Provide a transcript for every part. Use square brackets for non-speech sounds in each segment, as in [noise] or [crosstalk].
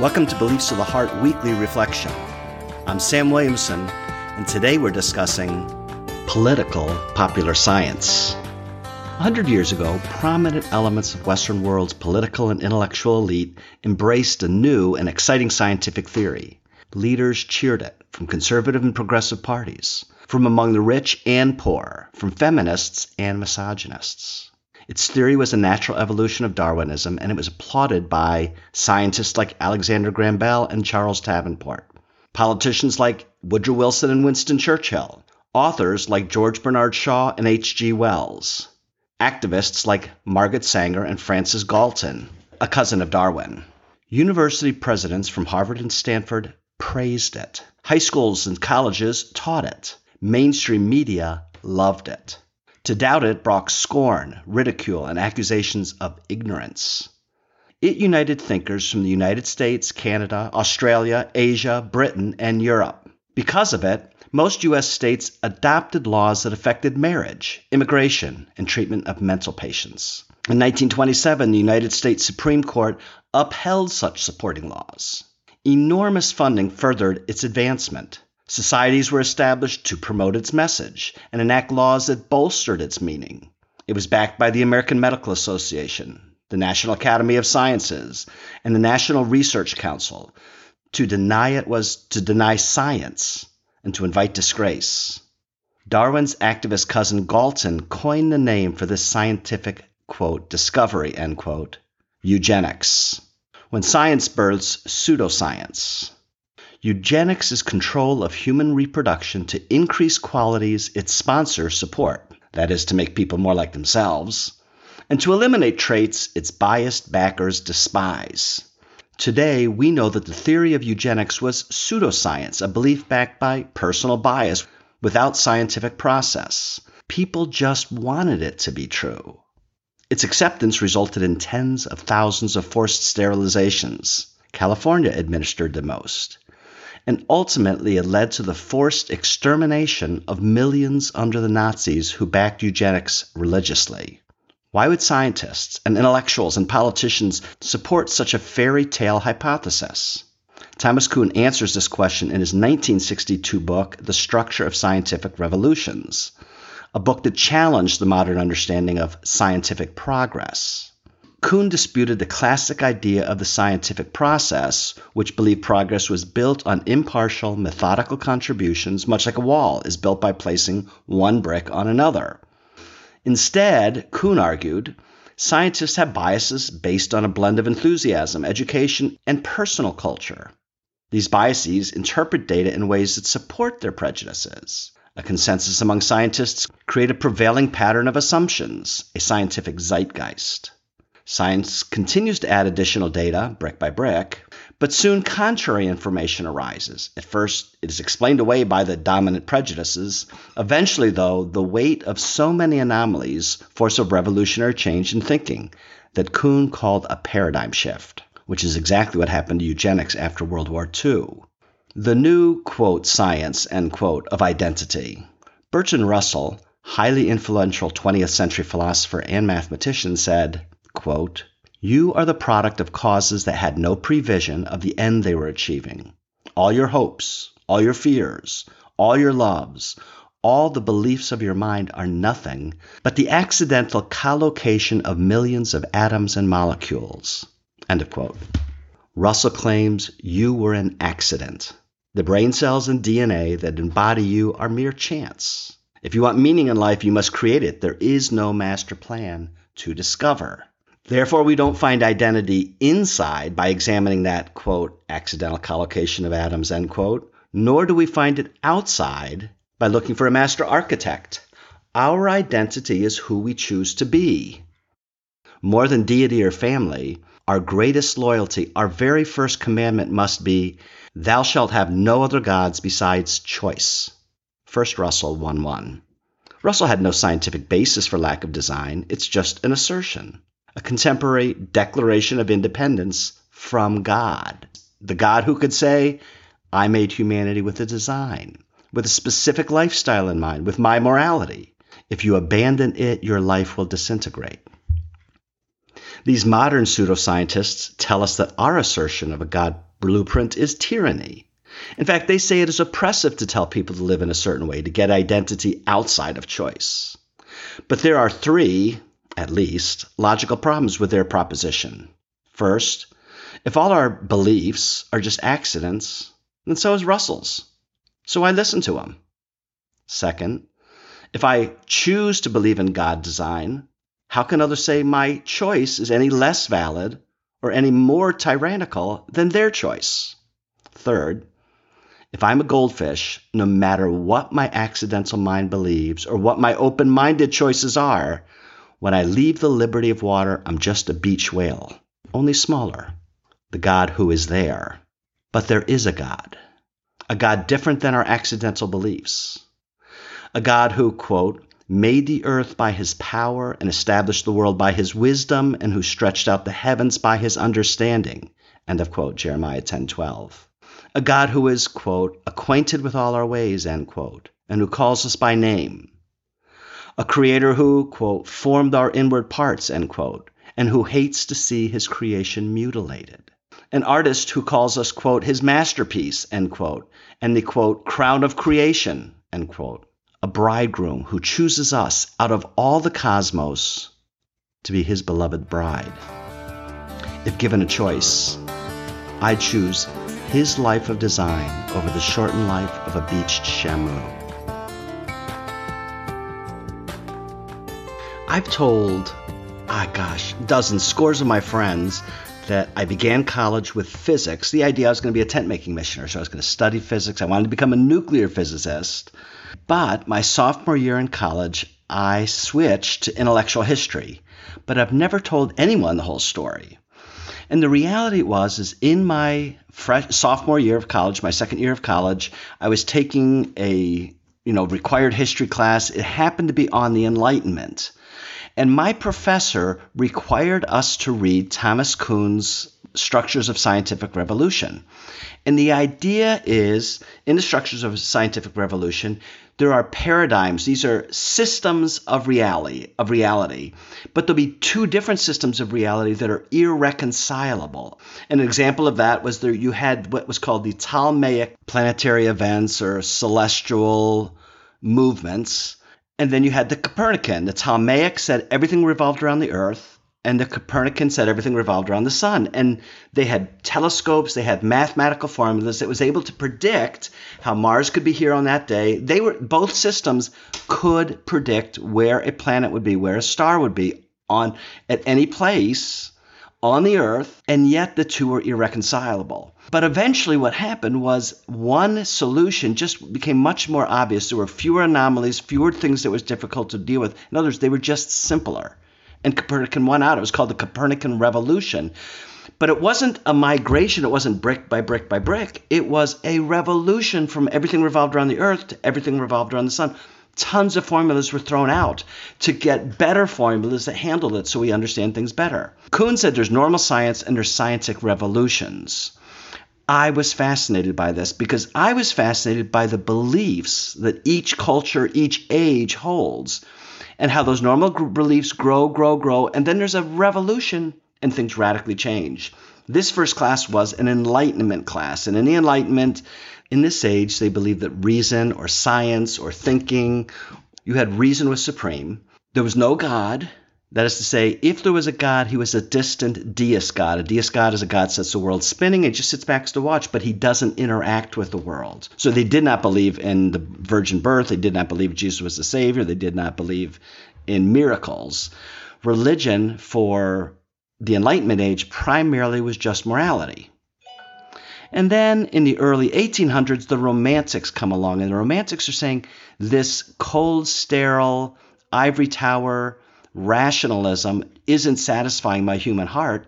Welcome to Beliefs of the Heart Weekly Reflection. I'm Sam Williamson, and today we're discussing political popular science. A hundred years ago, prominent elements of Western world's political and intellectual elite embraced a new and exciting scientific theory. Leaders cheered it from conservative and progressive parties, from among the rich and poor, from feminists and misogynists. Its theory was a natural evolution of Darwinism, and it was applauded by scientists like Alexander Graham Bell and Charles Davenport, politicians like Woodrow Wilson and Winston Churchill, authors like George Bernard Shaw and H.G. Wells, activists like Margaret Sanger and Francis Galton, a cousin of Darwin. University presidents from Harvard and Stanford praised it. High schools and colleges taught it. Mainstream media loved it. To doubt it brought scorn, ridicule, and accusations of ignorance. It united thinkers from the United States, Canada, Australia, Asia, Britain, and Europe. Because of it, most U.S. states adopted laws that affected marriage, immigration, and treatment of mental patients. In 1927, the United States Supreme Court upheld such supporting laws. Enormous funding furthered its advancement. Societies were established to promote its message and enact laws that bolstered its meaning. It was backed by the American Medical Association, the National Academy of Sciences, and the National Research Council. To deny it was to deny science and to invite disgrace. Darwin's activist cousin Galton coined the name for this scientific, quote, discovery, end quote, eugenics, when science births pseudoscience. Eugenics is control of human reproduction to increase qualities its sponsors support, that is, to make people more like themselves, and to eliminate traits its biased backers despise. Today, we know that the theory of eugenics was pseudoscience, a belief backed by personal bias without scientific process. People just wanted it to be true. Its acceptance resulted in tens of thousands of forced sterilizations. California administered the most and ultimately it led to the forced extermination of millions under the Nazis who backed eugenics religiously. Why would scientists and intellectuals and politicians support such a fairy tale hypothesis? Thomas Kuhn answers this question in his 1962 book, The Structure of Scientific Revolutions, a book that challenged the modern understanding of scientific progress. Kuhn disputed the classic idea of the scientific process, which believed progress was built on impartial, methodical contributions, much like a wall is built by placing one brick on another. Instead, Kuhn argued, scientists have biases based on a blend of enthusiasm, education, and personal culture. These biases interpret data in ways that support their prejudices. A consensus among scientists create a prevailing pattern of assumptions, a scientific zeitgeist. Science continues to add additional data, brick by brick, but soon contrary information arises. At first, it is explained away by the dominant prejudices. Eventually, though, the weight of so many anomalies force a revolutionary change in thinking that Kuhn called a paradigm shift, which is exactly what happened to eugenics after World War II. The new, quote, science, end quote, of identity. Bertrand Russell, highly influential 20th century philosopher and mathematician, said, quote, You are the product of causes that had no prevision of the end they were achieving. All your hopes, all your fears, all your loves, all the beliefs of your mind are nothing but the accidental collocation of millions of atoms and molecules. End of quote. Russell claims you were an accident. The brain cells and DNA that embody you are mere chance. If you want meaning in life, you must create it. There is no master plan to discover. Therefore, we don't find identity inside by examining that, quote, accidental collocation of atoms, end quote, nor do we find it outside by looking for a master architect. Our identity is who we choose to be. More than deity or family, our greatest loyalty, our very first commandment must be, Thou shalt have no other gods besides choice. 1 Russell 1 1. Russell had no scientific basis for lack of design, it's just an assertion a contemporary declaration of independence from God. The God who could say, I made humanity with a design, with a specific lifestyle in mind, with my morality. If you abandon it, your life will disintegrate. These modern pseudoscientists tell us that our assertion of a God blueprint is tyranny. In fact, they say it is oppressive to tell people to live in a certain way, to get identity outside of choice. But there are three, at least, logical problems with their proposition. First, if all our beliefs are just accidents, then so is Russell's. So I listen to him. Second, if I choose to believe in God design, how can others say my choice is any less valid or any more tyrannical than their choice? Third, if I'm a goldfish, no matter what my accidental mind believes or what my open minded choices are, when I leave the liberty of water, I'm just a beach whale, only smaller, the God who is there. But there is a God, a God different than our accidental beliefs, a God who, quote, made the earth by his power and established the world by his wisdom and who stretched out the heavens by his understanding, end of quote, Jeremiah 10 12. A God who is, quote, acquainted with all our ways, end quote, and who calls us by name. A creator who, quote, formed our inward parts, end quote, and who hates to see his creation mutilated. An artist who calls us, quote, his masterpiece, end quote, and the, quote, crown of creation, end quote a bridegroom who chooses us out of all the cosmos to be his beloved bride. If given a choice, I'd choose his life of design over the shortened life of a beached Shamu. I've told, ah gosh, dozens, scores of my friends that I began college with physics. The idea I was going to be a tent making missioner, so I was going to study physics. I wanted to become a nuclear physicist. But my sophomore year in college, I switched to intellectual history, but I've never told anyone the whole story. And the reality was, is in my fresh, sophomore year of college, my second year of college, I was taking a you know required history class. It happened to be on the Enlightenment, and my professor required us to read Thomas Kuhn's Structures of Scientific Revolution. And the idea is in the Structures of Scientific Revolution, there are paradigms. These are systems of reality, of reality. But there'll be two different systems of reality that are irreconcilable. An example of that was there you had what was called the Ptolemaic planetary events or celestial movements. And then you had the Copernican. The Ptolemaic said everything revolved around the earth and the Copernican said everything revolved around the sun. And they had telescopes, they had mathematical formulas that was able to predict how Mars could be here on that day. They were both systems could predict where a planet would be, where a star would be on at any place on the earth, and yet the two were irreconcilable. But eventually, what happened was one solution just became much more obvious. There were fewer anomalies, fewer things that was difficult to deal with. In others, they were just simpler and Copernican won out. It was called the Copernican Revolution. But it wasn't a migration, it wasn't brick by brick by brick. It was a revolution from everything revolved around the earth to everything revolved around the sun. Tons of formulas were thrown out to get better formulas that handle it so we understand things better. Kuhn said there's normal science and there's scientific revolutions. I was fascinated by this because I was fascinated by the beliefs that each culture, each age holds and how those normal beliefs grow, grow, grow, and then there's a revolution and things radically change. This first class was an Enlightenment class, and in the Enlightenment, in this age, they believed that reason or science or thinking, you had reason was supreme. There was no God. That is to say, if there was a God, he was a distant deist God. A deist God is a God that sets the world spinning and just sits back to watch, but he doesn't interact with the world. So they did not believe in the virgin birth. They did not believe Jesus was the Savior. They did not believe in miracles. Religion for the Enlightenment age primarily was just morality. And then in the early 1800s, the Romantics come along, and the Romantics are saying this cold, sterile, ivory tower, rationalism isn't satisfying my human heart.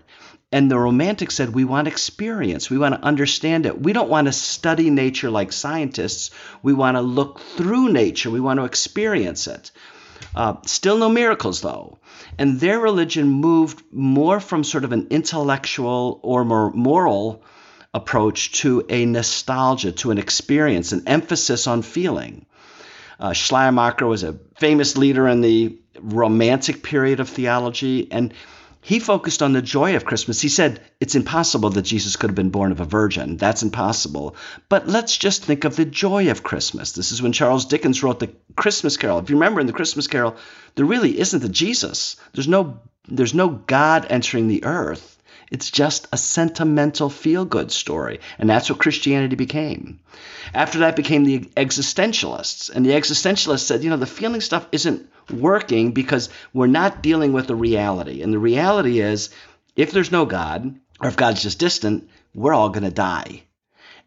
And the Romantics said, we want experience. We want to understand it. We don't want to study nature like scientists. We want to look through nature. We want to experience it. Uh, still no miracles, though. And their religion moved more from sort of an intellectual or more moral approach to a nostalgia, to an experience, an emphasis on feeling. Uh, Schleiermacher was a famous leader in the Romantic period of theology, and He focused on the joy of Christmas. He said it's impossible that Jesus could have been born of a virgin. That's impossible. But let's just think of the joy of Christmas. This is when Charles Dickens wrote the Christmas Carol. If you remember in the Christmas Carol, there really isn't a Jesus. There's no there's no God entering the earth. It's just a sentimental feel good story. And that's what Christianity became. After that became the existentialists. And the existentialists said, you know, the feeling stuff isn't working because we're not dealing with the reality. And the reality is, if there's no God, or if God's just distant, we're all going to die.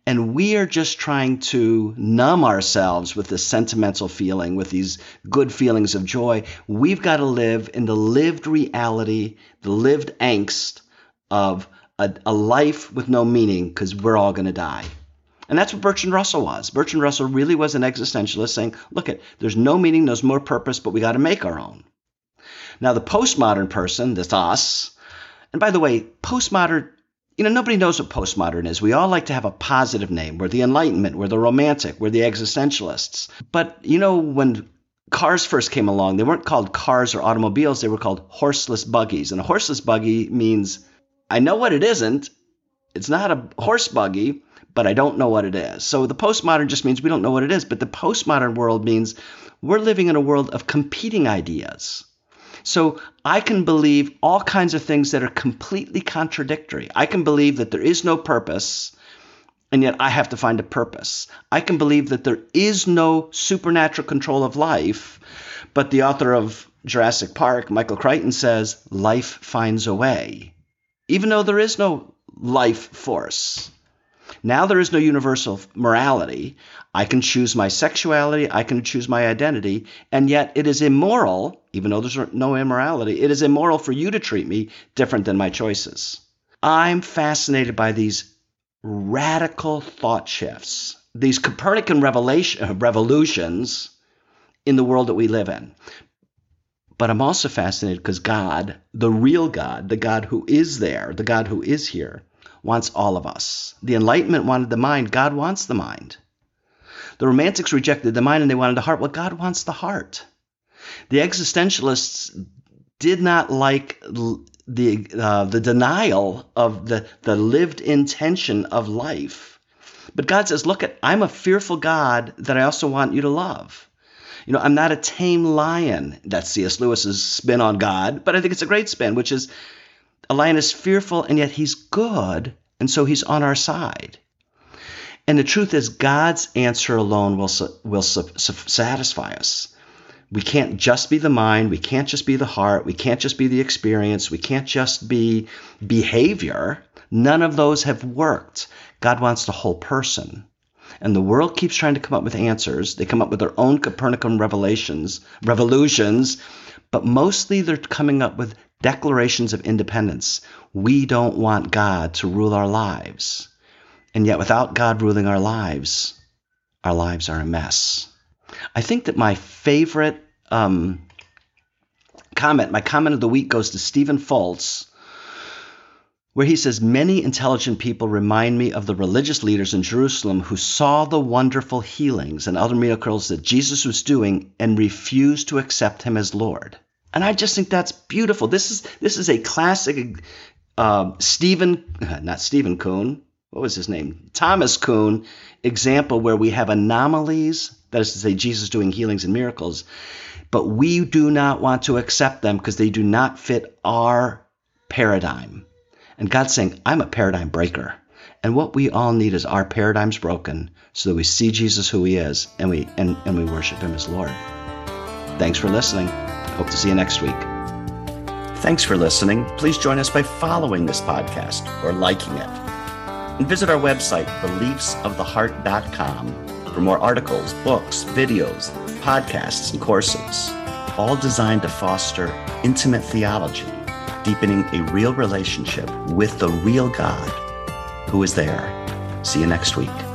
And we are just trying to numb ourselves with this sentimental feeling, with these good feelings of joy. We've got to live in the lived reality, the lived angst of a, a life with no meaning because we're all going to die. And that's what Bertrand Russell was. Bertrand Russell really was an existentialist saying, look at there's no meaning, there's more purpose, but we got to make our own. Now the postmodern person, that's us, and by the way, postmodern, you know, nobody knows what postmodern is. We all like to have a positive name. We're the Enlightenment, we're the Romantic, we're the existentialists. But you know, when cars first came along, they weren't called cars or automobiles, they were called horseless buggies. And a horseless buggy means I know what it isn't. It's not a horse buggy, but I don't know what it is. So the postmodern just means we don't know what it is. But the postmodern world means we're living in a world of competing ideas. So I can believe all kinds of things that are completely contradictory. I can believe that there is no purpose, and yet I have to find a purpose. I can believe that there is no supernatural control of life, but the author of Jurassic Park, Michael Crichton, says life finds a way, even though there is no life force. Now there is no universal morality. I can choose my sexuality, I can choose my identity, and yet it is immoral, even though there's no immorality, it is immoral for you to treat me different than my choices. I'm fascinated by these radical thought shifts, these Copernican revolutions in the world that we live in. But I'm also fascinated because God, the real God, the God who is there, the God who is here, wants all of us. The Enlightenment wanted the mind, God wants the mind. The Romantics rejected the mind and they wanted the heart. Well, God wants the heart. The existentialists did not like the uh, the denial of the the lived intention of life. But God says, "Look, at I'm a fearful God that I also want you to love." You know, I'm not a tame lion. That's C.S. Lewis's spin on God, but I think it's a great spin, which is a lion is fearful and yet he's good, and so he's on our side. And the truth is, God's answer alone will, will satisfy us. We can't just be the mind. We can't just be the heart. We can't just be the experience. We can't just be behavior. None of those have worked. God wants the whole person. And the world keeps trying to come up with answers. They come up with their own Copernican revelations, revolutions, but mostly they're coming up with declarations of independence. We don't want God to rule our lives. And yet, without God ruling our lives, our lives are a mess. I think that my favorite um, comment, my comment of the week, goes to Stephen Fultz, where he says, Many intelligent people remind me of the religious leaders in Jerusalem who saw the wonderful healings and other miracles that Jesus was doing and refused to accept him as Lord. And I just think that's beautiful. This is this is a classic uh, Stephen, [laughs] not Stephen Kuhn. What was his name? Thomas Kuhn example where we have anomalies. That is to say, Jesus doing healings and miracles, but we do not want to accept them because they do not fit our paradigm. And God's saying, I'm a paradigm breaker. And what we all need is our paradigms broken so that we see Jesus who he is and we and, and we worship him as Lord. Thanks for listening. Hope to see you next week. Thanks for listening. Please join us by following this podcast or liking it. And visit our website, beliefsoftheheart.com, for more articles, books, videos, podcasts, and courses, all designed to foster intimate theology, deepening a real relationship with the real God who is there. See you next week.